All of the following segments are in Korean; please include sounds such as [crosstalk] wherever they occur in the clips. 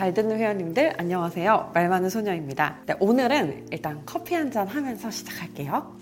잘 듣는 회원님들 안녕하세요. 말 많은 소녀입니다. 네, 오늘은 일단 커피 한 잔 하면서 시작할게요.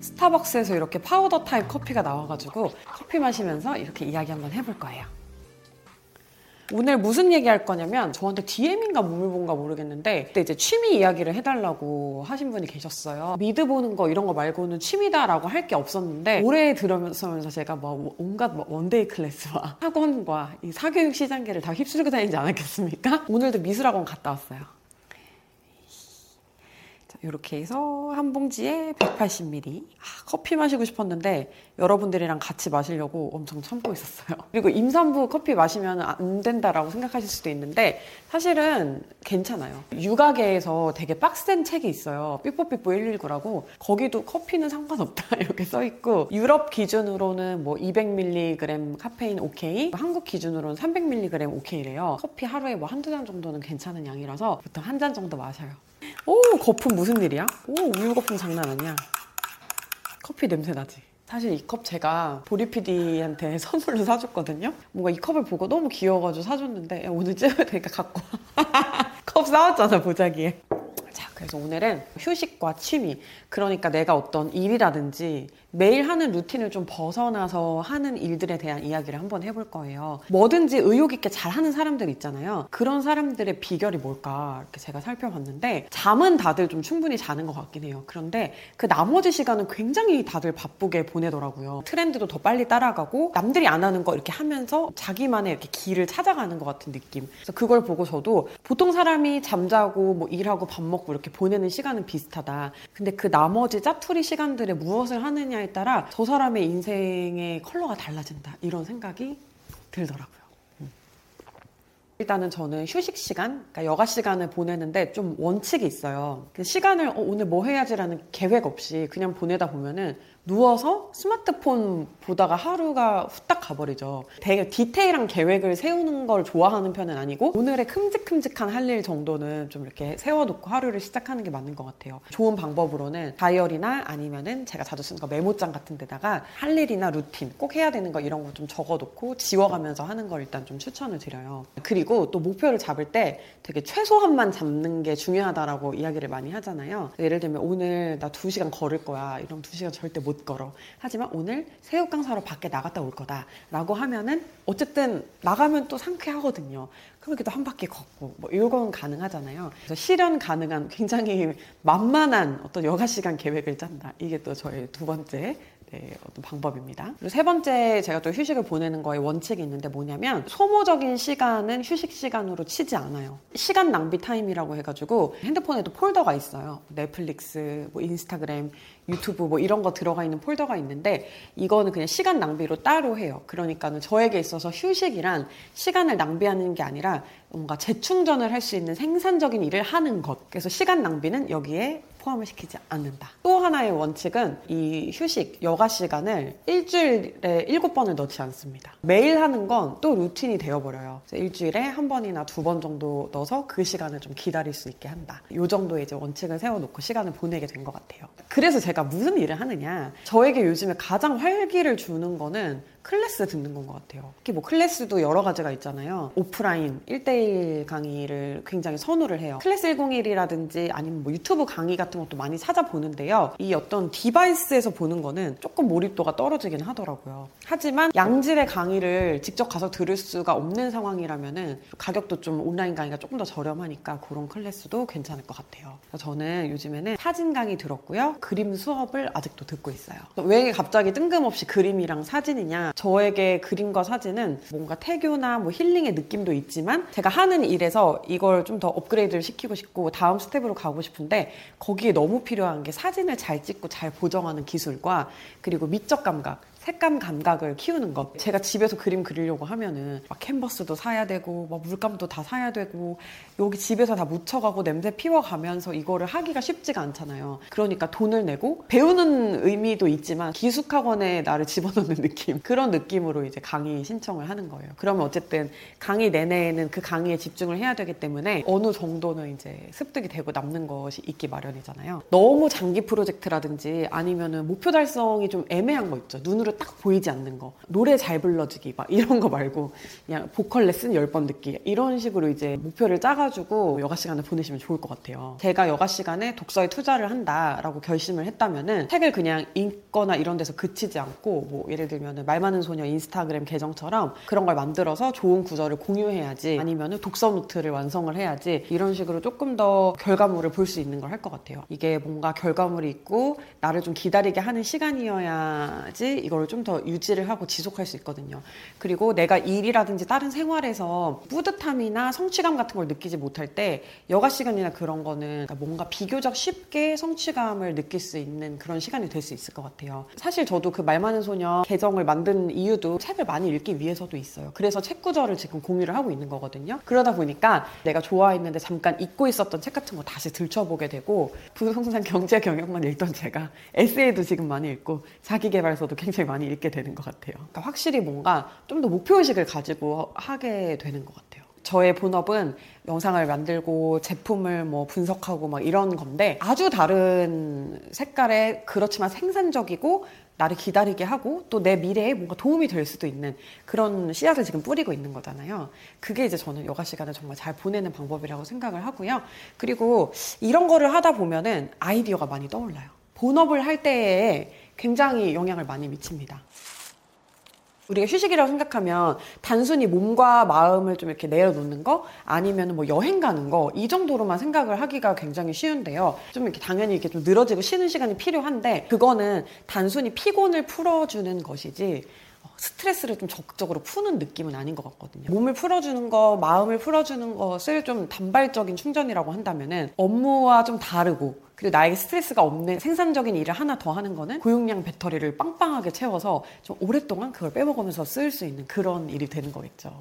스타벅스에서 이렇게 파우더 타입 커피가 나와가지고 커피 마시면서 이렇게 이야기 한번 해볼 거예요. 오늘 무슨 얘기 할 거냐면 저한테 DM인가 물어본가 모르겠는데 그때 이제 취미 이야기를 해달라고 하신 분이 계셨어요. 미드 보는 거 이런 거 말고는 취미다라고 할 게 없었는데 올해 들으면서 제가 뭐 온갖 뭐 one day class와 학원과 이 사교육 시장계를 다 휩쓸고 다니지 않았겠습니까? 오늘도 미술학원 갔다 왔어요. 이렇게 해서 한 봉지에 180ml. 아, 커피 마시고 싶었는데 여러분들이랑 같이 마시려고 엄청 참고 있었어요. [laughs] 그리고 임산부 커피 마시면 안 된다라고 생각하실 수도 있는데 사실은 괜찮아요. 육아계에서 되게 빡센 책이 있어요. 삐뽀삐뽀 119라고 거기도 커피는 상관없다 [laughs] 이렇게 써 있고 유럽 기준으로는 뭐 200mg 카페인 오케이, 한국 기준으로는 300mg 오케이래요. 커피 하루에 뭐 한두 잔 정도는 괜찮은 양이라서 보통 한 잔 정도 마셔요. 오 거품 무슨 일이야? 오 우유 거품 장난 아니야. 커피 냄새 나지. 사실 이 컵 제가 보리 PD한테 [laughs] 선물로 사줬거든요. 뭔가 이 컵을 보고 너무 귀여워가지고 사줬는데 야, 오늘 찍어야 되니까 갖고 와. [laughs] 컵 싸웠잖아 보자기에. 자, 그래서 오늘은 휴식과 취미. 그러니까 내가 어떤 일이라든지 매일 하는 루틴을 좀 벗어나서 하는 일들에 대한 이야기를 한번 해볼 거예요. 뭐든지 의욕 있게 잘 하는 사람들 있잖아요. 그런 사람들의 비결이 뭘까 이렇게 제가 살펴봤는데 잠은 다들 좀 충분히 자는 것 같긴 해요. 그런데 그 나머지 시간은 굉장히 다들 바쁘게 보내더라고요. 트렌드도 더 빨리 따라가고 남들이 안 하는 거 이렇게 하면서 자기만의 이렇게 길을 찾아가는 것 같은 느낌. 그래서 그걸 보고 저도 보통 사람이 잠자고 뭐 일하고 밥 먹고 이렇게 보내는 시간은 비슷하다. 근데 그 나머지 짜투리 시간들에 무엇을 하느냐 사람에 따라 저 사람의 인생의 컬러가 달라진다. 이런 생각이 들더라고요. 음. 일단은 저는 휴식 시간, 그러니까 여가 시간을 보내는데 좀 원칙이 있어요. 그 시간을 어, 오늘 뭐 해야지라는 계획 없이 그냥 보내다 보면은 누워서 스마트폰 보다가 하루가 후딱 가버리죠. 되게 디테일한 계획을 세우는 걸 좋아하는 편은 아니고 오늘의 큼직큼직한 할 일 정도는 좀 이렇게 세워놓고 하루를 시작하는 게 맞는 것 같아요. 좋은 방법으로는 다이어리나 아니면은 제가 자주 쓰는 거 메모장 같은 데다가 할 일이나 루틴 꼭 해야 되는 거 이런 거 좀 적어놓고 지워가면서 하는 걸 일단 좀 추천을 드려요. 그리고 또 목표를 잡을 때 되게 최소한만 잡는 게 중요하다라고 이야기를 많이 하잖아요. 예를 들면 오늘 나 2시간 걸을 거야. 이런 2시간 절대 못못 걸어. 하지만 오늘 새우깡 사러 밖에 나갔다 올 거다. 라고 하면은 어쨌든 나가면 또 상쾌하거든요. 그럼 이렇게 또한 바퀴 걷고 뭐 이건 가능하잖아요. 그래서 실현 가능한 굉장히 만만한 어떤 여가 시간 계획을 짠다. 이게 또 저의 두 번째 네, 어떤 방법입니다. 그리고 세 번째 제가 또 휴식을 보내는 거에 원칙이 있는데 뭐냐면 소모적인 시간은 휴식 시간으로 치지 않아요. 시간 낭비 타임이라고 해가지고 핸드폰에도 폴더가 있어요. 넷플릭스, 뭐 인스타그램, 유튜브 뭐 이런 거 들어가 있는 폴더가 있는데 이거는 그냥 시간 낭비로 따로 해요. 그러니까는 저에게 있어서 휴식이란 시간을 낭비하는 게 아니라 뭔가 재충전을 할 수 있는 생산적인 일을 하는 것. 그래서 시간 낭비는 여기에 포함을 시키지 않는다. 또 하나의 원칙은 이 휴식, 여가 시간을 일주일에 일곱 번을 넣지 않습니다. 매일 하는 건 또 루틴이 되어버려요. 일주일에 한 번이나 두 번 정도 넣어서 그 시간을 좀 기다릴 수 있게 한다. 이 정도의 이제 원칙을 세워놓고 시간을 보내게 된 것 같아요. 그래서 제가 무슨 일을 하느냐. 저에게 요즘에 가장 활기를 주는 거는 클래스 듣는 건 것 같아요. 특히 뭐 클래스도 여러 가지가 있잖아요. 오프라인 1대1 강의를 굉장히 선호를 해요. 클래스 101이라든지 아니면 뭐 유튜브 강의 같은 것도 많이 찾아보는데요. 이 어떤 디바이스에서 보는 거는 조금 몰입도가 떨어지긴 하더라고요. 하지만 양질의 강의를 직접 가서 들을 수가 없는 상황이라면은 가격도 좀 온라인 강의가 조금 더 저렴하니까 그런 클래스도 괜찮을 것 같아요. 저는 요즘에는 사진 강의 들었고요. 그림 수업을 아직도 듣고 있어요. 왜 갑자기 뜬금없이 그림이랑 사진이냐? 저에게 그림과 사진은 뭔가 태교나 뭐 힐링의 느낌도 있지만 제가 하는 일에서 이걸 좀 더 업그레이드를 시키고 싶고 다음 스텝으로 가고 싶은데 거기에 너무 필요한 게 사진을 잘 찍고 잘 보정하는 기술과 그리고 미적 감각 색감 감각을 키우는 것. 제가 집에서 그림 그리려고 하면은 막 캔버스도 사야 되고, 막 물감도 다 사야 되고, 여기 집에서 다 묻혀가고 냄새 피워가면서 이거를 하기가 쉽지가 않잖아요. 그러니까 돈을 내고 배우는 의미도 있지만 기숙학원에 나를 집어넣는 느낌. 그런 느낌으로 이제 강의 신청을 하는 거예요. 그러면 어쨌든 강의 내내에는 그 강의에 집중을 해야 되기 때문에 어느 정도는 이제 습득이 되고 남는 것이 있기 마련이잖아요. 너무 장기 프로젝트라든지 아니면은 목표 달성이 좀 애매한 거 있죠. 눈으로 딱 보이지 않는 거. 노래 잘 불러주기 막 이런 거 말고 그냥 보컬 레슨 10번 듣기 이런 식으로 이제 목표를 짜가지고 여가 시간을 보내시면 좋을 것 같아요. 제가 여가 시간에 독서에 투자를 한다라고 결심을 했다면은 책을 그냥 읽거나 이런 데서 그치지 않고 뭐 예를 들면은 말 많은 소녀 인스타그램 계정처럼 그런 걸 만들어서 좋은 구절을 공유해야지 아니면은 독서 노트를 완성을 해야지 이런 식으로 조금 더 결과물을 볼 수 있는 걸 할 것 같아요. 이게 뭔가 결과물이 있고 나를 좀 기다리게 하는 시간이어야지 이걸 좀 더 유지를 하고 지속할 수 있거든요. 그리고 내가 일이라든지 다른 생활에서 뿌듯함이나 성취감 같은 걸 느끼지 못할 때 여가 시간이나 그런 거는 뭔가 비교적 쉽게 성취감을 느낄 수 있는 그런 시간이 될 수 있을 것 같아요. 사실 저도 그 말 많은 소녀 계정을 만든 이유도 책을 많이 읽기 위해서도 있어요. 그래서 책 구절을 지금 공유를 하고 있는 거거든요. 그러다 보니까 내가 좋아했는데 잠깐 잊고 있었던 책 같은 거 다시 들춰보게 되고 부동산 경제 경영만 읽던 제가 [laughs] 에세이도 지금 많이 읽고 자기 개발서도 굉장히 많이 읽게 되는 것 같아요. 그러니까 확실히 뭔가 좀 더 목표의식을 가지고 하게 되는 것 같아요. 저의 본업은 영상을 만들고 제품을 뭐 분석하고 막 이런 건데 아주 다른 색깔의 그렇지만 생산적이고 나를 기다리게 하고 또 내 미래에 뭔가 도움이 될 수도 있는 그런 씨앗을 지금 뿌리고 있는 거잖아요. 그게 이제 저는 여가 시간을 정말 잘 보내는 방법이라고 생각을 하고요. 그리고 이런 거를 하다 보면은 아이디어가 많이 떠올라요. 본업을 할 때에 굉장히 영향을 많이 미칩니다. 우리가 휴식이라고 생각하면 단순히 몸과 마음을 좀 이렇게 내려놓는 거 아니면 뭐 여행 가는 거 이 정도로만 생각을 하기가 굉장히 쉬운데요. 좀 이렇게 당연히 이렇게 좀 늘어지고 쉬는 시간이 필요한데 그거는 단순히 피곤을 풀어주는 것이지 어, 스트레스를 좀 적극적으로 푸는 느낌은 아닌 것 같거든요. 몸을 풀어주는 거, 마음을 풀어주는 것을 좀 단발적인 충전이라고 한다면은 업무와 좀 다르고 그리고 나에게 스트레스가 없는 생산적인 일을 하나 더 하는 거는 고용량 배터리를 빵빵하게 채워서 좀 오랫동안 그걸 빼먹으면서 쓸 수 있는 그런 일이 되는 거겠죠.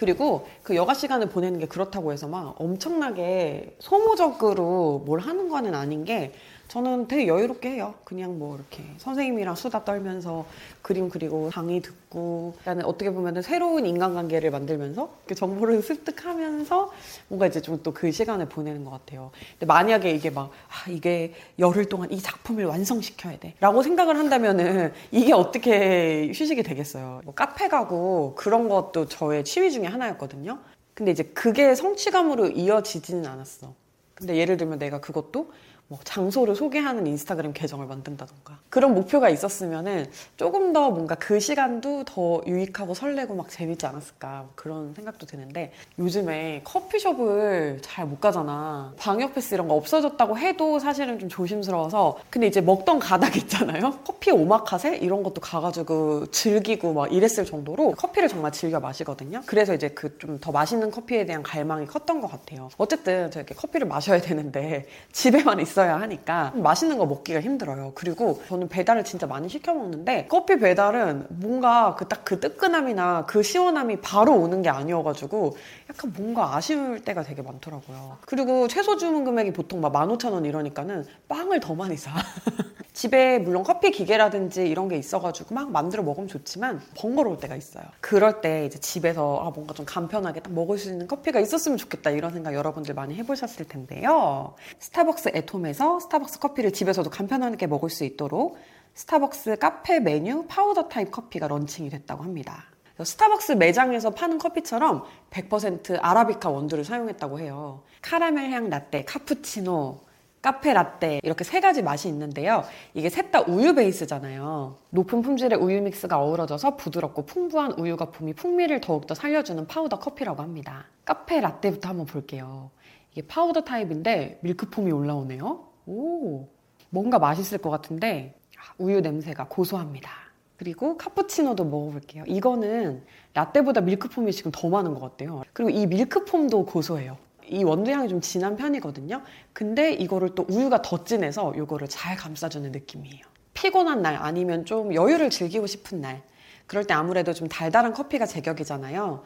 그리고 그 여가 시간을 보내는 게 그렇다고 해서 막 엄청나게 소모적으로 뭘 하는 거는 아닌 게 저는 되게 여유롭게 해요. 그냥 뭐 이렇게 선생님이랑 수다 떨면서 그림 그리고 강의 듣고 나는 어떻게 보면 새로운 인간관계를 만들면서 정보를 습득하면서 뭔가 이제 좀 또 그 시간을 보내는 것 같아요. 근데 만약에 이게 막 아, 이게 열흘 동안 이 작품을 완성시켜야 돼라고 생각을 한다면은 이게 어떻게 휴식이 되겠어요. 뭐 카페 가고 그런 것도 저의 취미 중에 하나였거든요. 근데 이제 그게 성취감으로 이어지지는 않았어. 근데 예를 들면 내가 그것도 뭐 장소를 소개하는 인스타그램 계정을 만든다던가. 그런 목표가 있었으면은 조금 더 뭔가 그 시간도 더 유익하고 설레고 막 재밌지 않았을까 그런 생각도 드는데 요즘에 커피숍을 잘 못 가잖아. 방역 패스 이런 거 없어졌다고 해도 사실은 좀 조심스러워서 근데 이제 먹던 가닥 있잖아요. 커피 오마카세 이런 것도 가가지고 즐기고 막 이랬을 정도로 커피를 정말 즐겨 마시거든요. 그래서 이제 그 좀 더 맛있는 커피에 대한 갈망이 컸던 것 같아요. 어쨌든 저렇게 커피를 마셔야 되는데 [laughs] 집에만 있어 있어야 하니까 맛있는 거 먹기가 힘들어요. 그리고 저는 배달을 진짜 많이 시켜 먹는데 커피 배달은 뭔가 그 딱그 그 뜨끈함이나 그 시원함이 바로 오는 게 아니어가지고 약간 뭔가 아쉬울 때가 되게 많더라고요. 그리고 최소 주문 금액이 보통 막 15,000원 이러니까는 빵을 더 많이 사. [laughs] 집에 물론 커피 기계라든지 이런 게 있어가지고 막 만들어 먹으면 좋지만 번거로울 때가 있어요. 그럴 때 이제 집에서 아 뭔가 좀 간편하게 딱 먹을 수 있는 커피가 있었으면 좋겠다 이런 생각 여러분들 많이 해보셨을 텐데요. 스타벅스 at Home에서 스타벅스 커피를 집에서도 간편하게 먹을 수 있도록 스타벅스 카페 메뉴 파우더 타입 커피가 런칭이 됐다고 합니다. 스타벅스 매장에서 파는 커피처럼 100% 아라비카 원두를 사용했다고 해요. 카라멜 향 라떼, 카푸치노, 카페 라떼 이렇게 세 가지 맛이 있는데요. 이게 셋 다 우유 베이스잖아요. 높은 품질의 우유 믹스가 어우러져서 부드럽고 풍부한 우유 거품이 풍미를 더욱더 살려주는 파우더 커피라고 합니다. 카페 라떼부터 한번 볼게요. 이게 파우더 타입인데 milk foam이 올라오네요. 오, 뭔가 맛있을 것 같은데 우유 냄새가 고소합니다. 그리고 카푸치노도 먹어볼게요. 이거는 라떼보다 밀크폼이 지금 더 많은 것 같아요. 그리고 이 밀크폼도 고소해요. 이 원두 향이 좀 진한 편이거든요. 근데 이거를 또 우유가 더 진해서 이거를 잘 감싸주는 느낌이에요. 피곤한 날 아니면 좀 여유를 즐기고 싶은 날 그럴 때 아무래도 좀 달달한 커피가 제격이잖아요.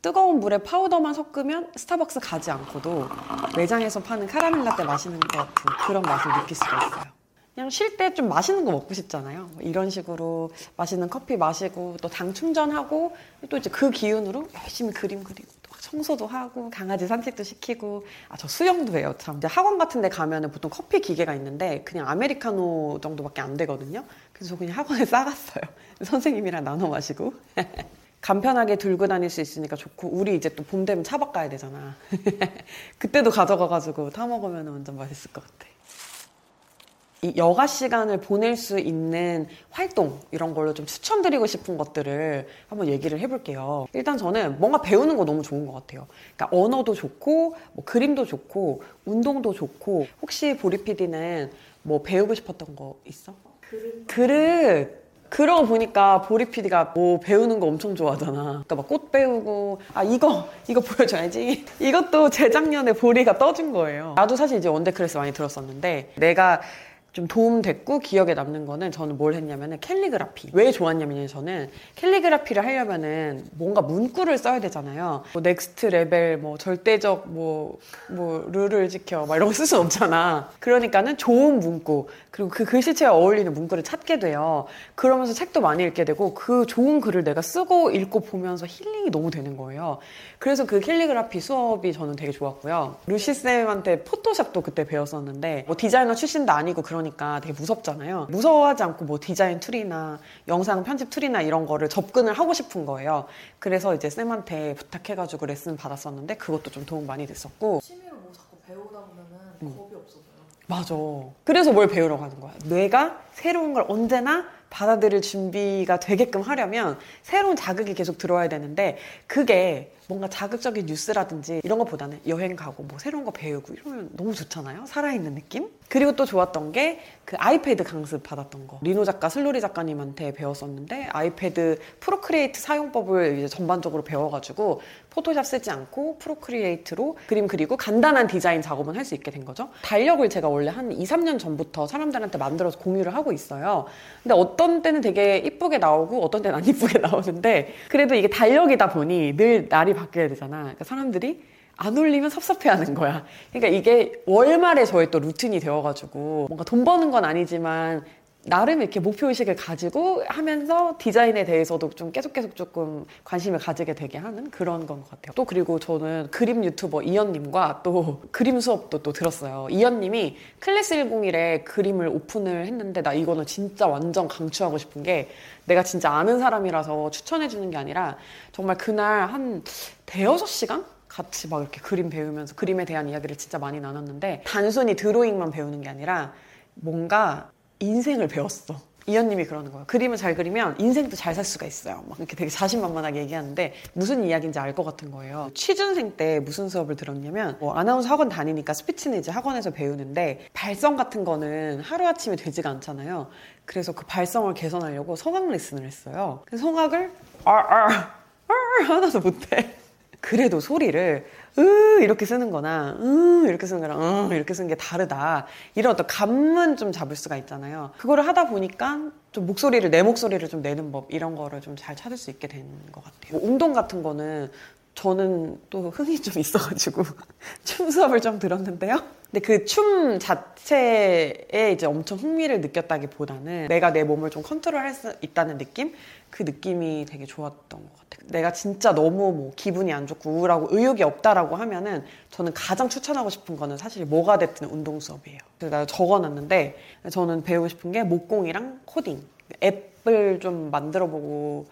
뜨거운 물에 파우더만 섞으면 스타벅스 가지 않고도 매장에서 파는 카라멜 라떼 마시는 것 같은 그런 맛을 느낄 수가 있어요. 그냥 쉴 때 좀 맛있는 거 먹고 싶잖아요. 뭐 이런 식으로 맛있는 커피 마시고 또 당 충전하고 또 이제 그 기운으로 열심히 그림 그리고 청소도 하고 강아지 산책도 시키고. 아 저 수영도 해요. 참 학원 같은 데 가면은 보통 커피 기계가 있는데 그냥 아메리카노 정도밖에 안 되거든요. 그래서 저 그냥 학원에 [laughs] 싸갔어요. 선생님이랑 나눠 마시고. [laughs] 간편하게 들고 다닐 수 있으니까 좋고 우리 이제 또 봄 되면 차박 가야 되잖아. [laughs] 그때도 가져가가지고 타 먹으면 완전 맛있을 것 같아 이 여가 시간을 보낼 수 있는 활동 이런 걸로 좀 추천드리고 싶은 것들을 한번 얘기를 해볼게요. 일단 저는 뭔가 배우는 거 너무 좋은 것 같아요. 그러니까 언어도 좋고 뭐 그림도 좋고 운동도 좋고 혹시 보리 PD는 뭐 배우고 싶었던 거 있어? 그릇. 그러고 보니까 보리 PD가 뭐 배우는 거 엄청 좋아하잖아. 그러니까 막 꽃 배우고 아 이거 이거 보여줘야지. 이것도 재작년에 보리가 떠준 거예요. 나도 사실 이제 원데 클래스 많이 들었었는데 내가 좀 도움됐고 기억에 남는 거는 저는 뭘 했냐면은 캘리그라피. 왜 좋았냐면요, 저는 캘리그라피를 하려면은 뭔가 문구를 써야 되잖아요. 뭐 Next Level, 뭐 절대적 뭐, 뭐 룰을 지켜, 막 이런 거 쓸 수 없잖아. 그러니까는 좋은 문구, 그리고 그 글씨체와 어울리는 문구를 찾게 돼요. 그러면서 책도 많이 읽게 되고 그 좋은 글을 내가 쓰고 읽고 보면서 힐링이 너무 되는 거예요. 그래서 그 캘리그라피 수업이 저는 되게 좋았고요. 루시 쌤한테 포토샵도 그때 배웠었는데 뭐 디자이너 출신도 아니고 그러니까 되게 무섭잖아요. 무서워하지 않고 뭐 디자인 툴이나 영상 편집 툴이나 이런 거를 접근을 하고 싶은 거예요. 그래서 이제 쌤한테 부탁해가지고 레슨 받았었는데 그것도 좀 도움 많이 됐었고 취미로 뭐 자꾸 배우다 보면은 겁이 없어져요. 맞아. 그래서 뭘 배우러 가는 거야. 뇌가 새로운 걸 언제나 받아들일 준비가 되게끔 하려면 새로운 자극이 계속 들어와야 되는데 그게 뭔가 자극적인 뉴스라든지 이런 것보다는 여행 가고 뭐 새로운 거 배우고 이러면 너무 좋잖아요. 살아있는 느낌? 그리고 또 좋았던 게 그 아이패드 강습 받았던 거. 리노 작가, 슬로리 작가님한테 배웠었는데 아이패드 Procreate 사용법을 이제 전반적으로 배워가지고 포토샵 쓰지 않고 Procreate로 그림 그리고 간단한 디자인 작업은 할 수 있게 된 거죠. 달력을 제가 원래 한 2, 3년 전부터 사람들한테 만들어서 공유를 하고 있어요. 근데 어떤 때는 되게 이쁘게 나오고 어떤 때는 안 이쁘게 [laughs] 나오는데 그래도 이게 달력이다 보니 늘 날이 바뀌어야 되잖아. 그러니까 사람들이 안 올리면 섭섭해하는 거야. 그러니까 이게 월말에 저의 또 루틴이 되어가지고 뭔가 돈 버는 건 아니지만 나름 이렇게 목표 의식을 가지고 하면서 디자인에 대해서도 좀 계속 계속 조금 관심을 가지게 되게 하는 그런 건 것 같아요. 또 그리고 저는 그림 유튜버 이연님과 또 [laughs] 그림 수업도 또 들었어요. 이연님이 클래스 101에 그림을 오픈을 했는데 나 이거는 진짜 완전 강추하고 싶은 게 내가 진짜 아는 사람이라서 추천해 주는 게 아니라 정말 그날 한 대여섯 시간? 같이 막 이렇게 그림 배우면서 그림에 대한 이야기를 진짜 많이 나눴는데 단순히 드로잉만 배우는 게 아니라 뭔가 인생을 배웠어. 이현님이 그러는 거예요. 그림을 잘 그리면 인생도 잘 살 수가 있어요. 막 이렇게 되게 자신만만하게 얘기하는데 무슨 이야기인지 알 것 같은 거예요. 취준생 때 무슨 수업을 들었냐면 뭐 아나운서 학원 다니니까 스피치는 이제 학원에서 배우는데 발성 같은 거는 하루아침에 되지가 않잖아요. 그래서 그 발성을 개선하려고 성악 레슨을 했어요. 성악을 아아 아, 하나도 못해. 그래도 소리를 으 이렇게 쓰는 거나 으 이렇게 쓰는 거랑 으 이렇게 쓰는 게 다르다. 이런 어떤 감은 좀 잡을 수가 있잖아요. 그거를 하다 보니까 좀 목소리를 내 목소리를 좀 내는 법 이런 거를 좀 잘 찾을 수 있게 되는 것 같아요. 뭐 운동 같은 거는 저는 또 흥이 좀 있어가지고 [laughs] 춤 수업을 좀 들었는데요. 근데 그 춤 자체에 이제 엄청 흥미를 느꼈다기보다는 내가 내 몸을 좀 컨트롤할 수 있다는 느낌? 그 느낌이 되게 좋았던 것 같아요. 내가 진짜 너무 뭐 기분이 안 좋고 우울하고 의욕이 없다라고 하면은 저는 가장 추천하고 싶은 거는 사실 뭐가 됐든 운동 수업이에요. 그래서 나 적어놨는데 저는 배우고 싶은 게 목공이랑 코딩. 앱을 좀 만들어보고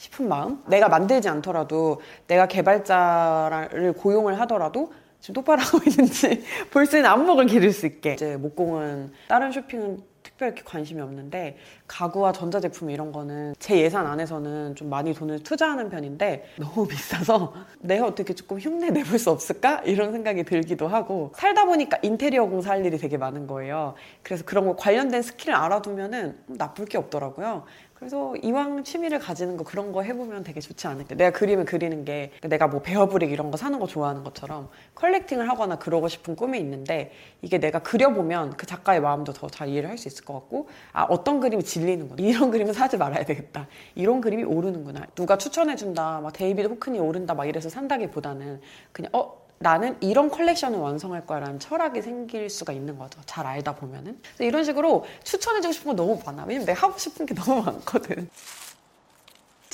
싶은 마음? 내가 만들지 않더라도 내가 개발자를 고용을 하더라도 지금 똑바로 [laughs] 하고 있는지 볼 수 있는 안목을 기를 수 있게 이제 목공은 다른 쇼핑은 특별히 관심이 없는데 가구와 전자제품 이런 거는 제 예산 안에서는 좀 많이 돈을 투자하는 편인데 너무 [laughs] 비싸서 내가 어떻게 조금 흉내 내볼 수 없을까? 이런 생각이 들기도 하고 살다 보니까 인테리어 공사 할 일이 되게 많은 거예요. 그래서 그런 거 관련된 스킬을 알아두면은 나쁠 게 없더라고요. 그래서 이왕 취미를 가지는 거 그런 거 해보면 되게 좋지 않을까. 내가 그림을 그리는 게 내가 뭐 베어브릭 이런 거 사는 거 좋아하는 것처럼 collecting을 하거나 그러고 싶은 꿈이 있는데 이게 내가 그려보면 그 작가의 마음도 더 잘 이해를 할 수 있을 것 같고 아 어떤 그림이 질리는구나. 이런 그림은 사지 말아야 되겠다. 이런 그림이 오르는구나. 누가 추천해준다. 막 데이비드 호크니 오른다. 막 이래서 산다기보다는 그냥 어 나는 이런 컬렉션을 완성할 거라는 철학이 생길 수가 있는 거죠. 잘 알다 보면은. 이런 식으로 추천해주고 싶은 거 너무 많아. 왜냐면 내가 하고 싶은 게 너무 많거든.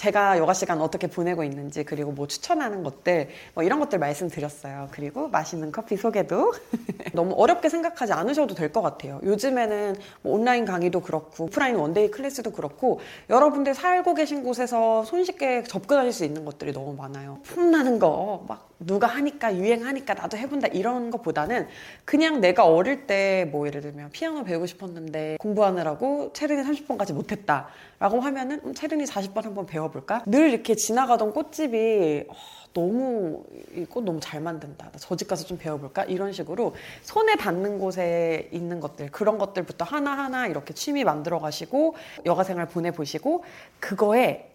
제가 요가 시간 어떻게 보내고 있는지 그리고 뭐 추천하는 것들 뭐 이런 것들 말씀드렸어요. 그리고 맛있는 커피 소개도 [laughs] 너무 어렵게 생각하지 않으셔도 될 것 같아요. 요즘에는 뭐 온라인 강의도 그렇고 오프라인 one-day class도 그렇고 여러분들 살고 계신 곳에서 손쉽게 접근하실 수 있는 것들이 너무 많아요. 폼나는 거 막 누가 하니까 유행하니까 나도 해본다 이런 것보다는 그냥 내가 어릴 때 뭐 예를 들면 피아노 배우고 싶었는데 공부하느라고 체르니 30번까지 못했다 라고 하면은 음, 체르니 40번 한번 배워 볼까? 늘 이렇게 지나가던 꽃집이 어, 너무 이 꽃 너무 잘 만든다. 저집 가서 좀 배워볼까? 이런 식으로 손에 닿는 곳에 있는 것들 그런 것들부터 하나 하나 이렇게 취미 만들어 가시고 여가 생활 보내 보시고 그거에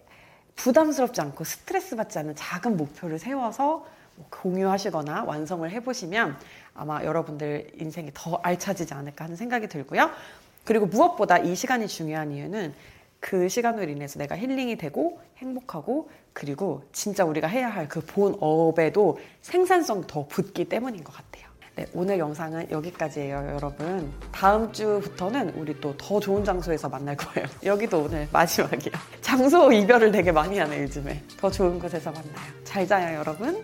부담스럽지 않고 스트레스 받지 않는 작은 목표를 세워서 뭐 공유하시거나 완성을 해보시면 아마 여러분들 인생이 더 알차지지 않을까 하는 생각이 들고요. 그리고 무엇보다 이 시간이 중요한 이유는 그 시간으로 인해서 내가 힐링이 되고 행복하고 그리고 진짜 우리가 해야 할 그 본업에도 생산성이 더 붙기 때문인 것 같아요. 네, 오늘 영상은 여기까지예요, 여러분. 다음 주부터는 우리 또 더 좋은 장소에서 만날 거예요. [laughs] 여기도 오늘 마지막이야. 장소 이별을 되게 많이 하네, 요즘에. 더 좋은 곳에서 만나요. 잘 자요, 여러분.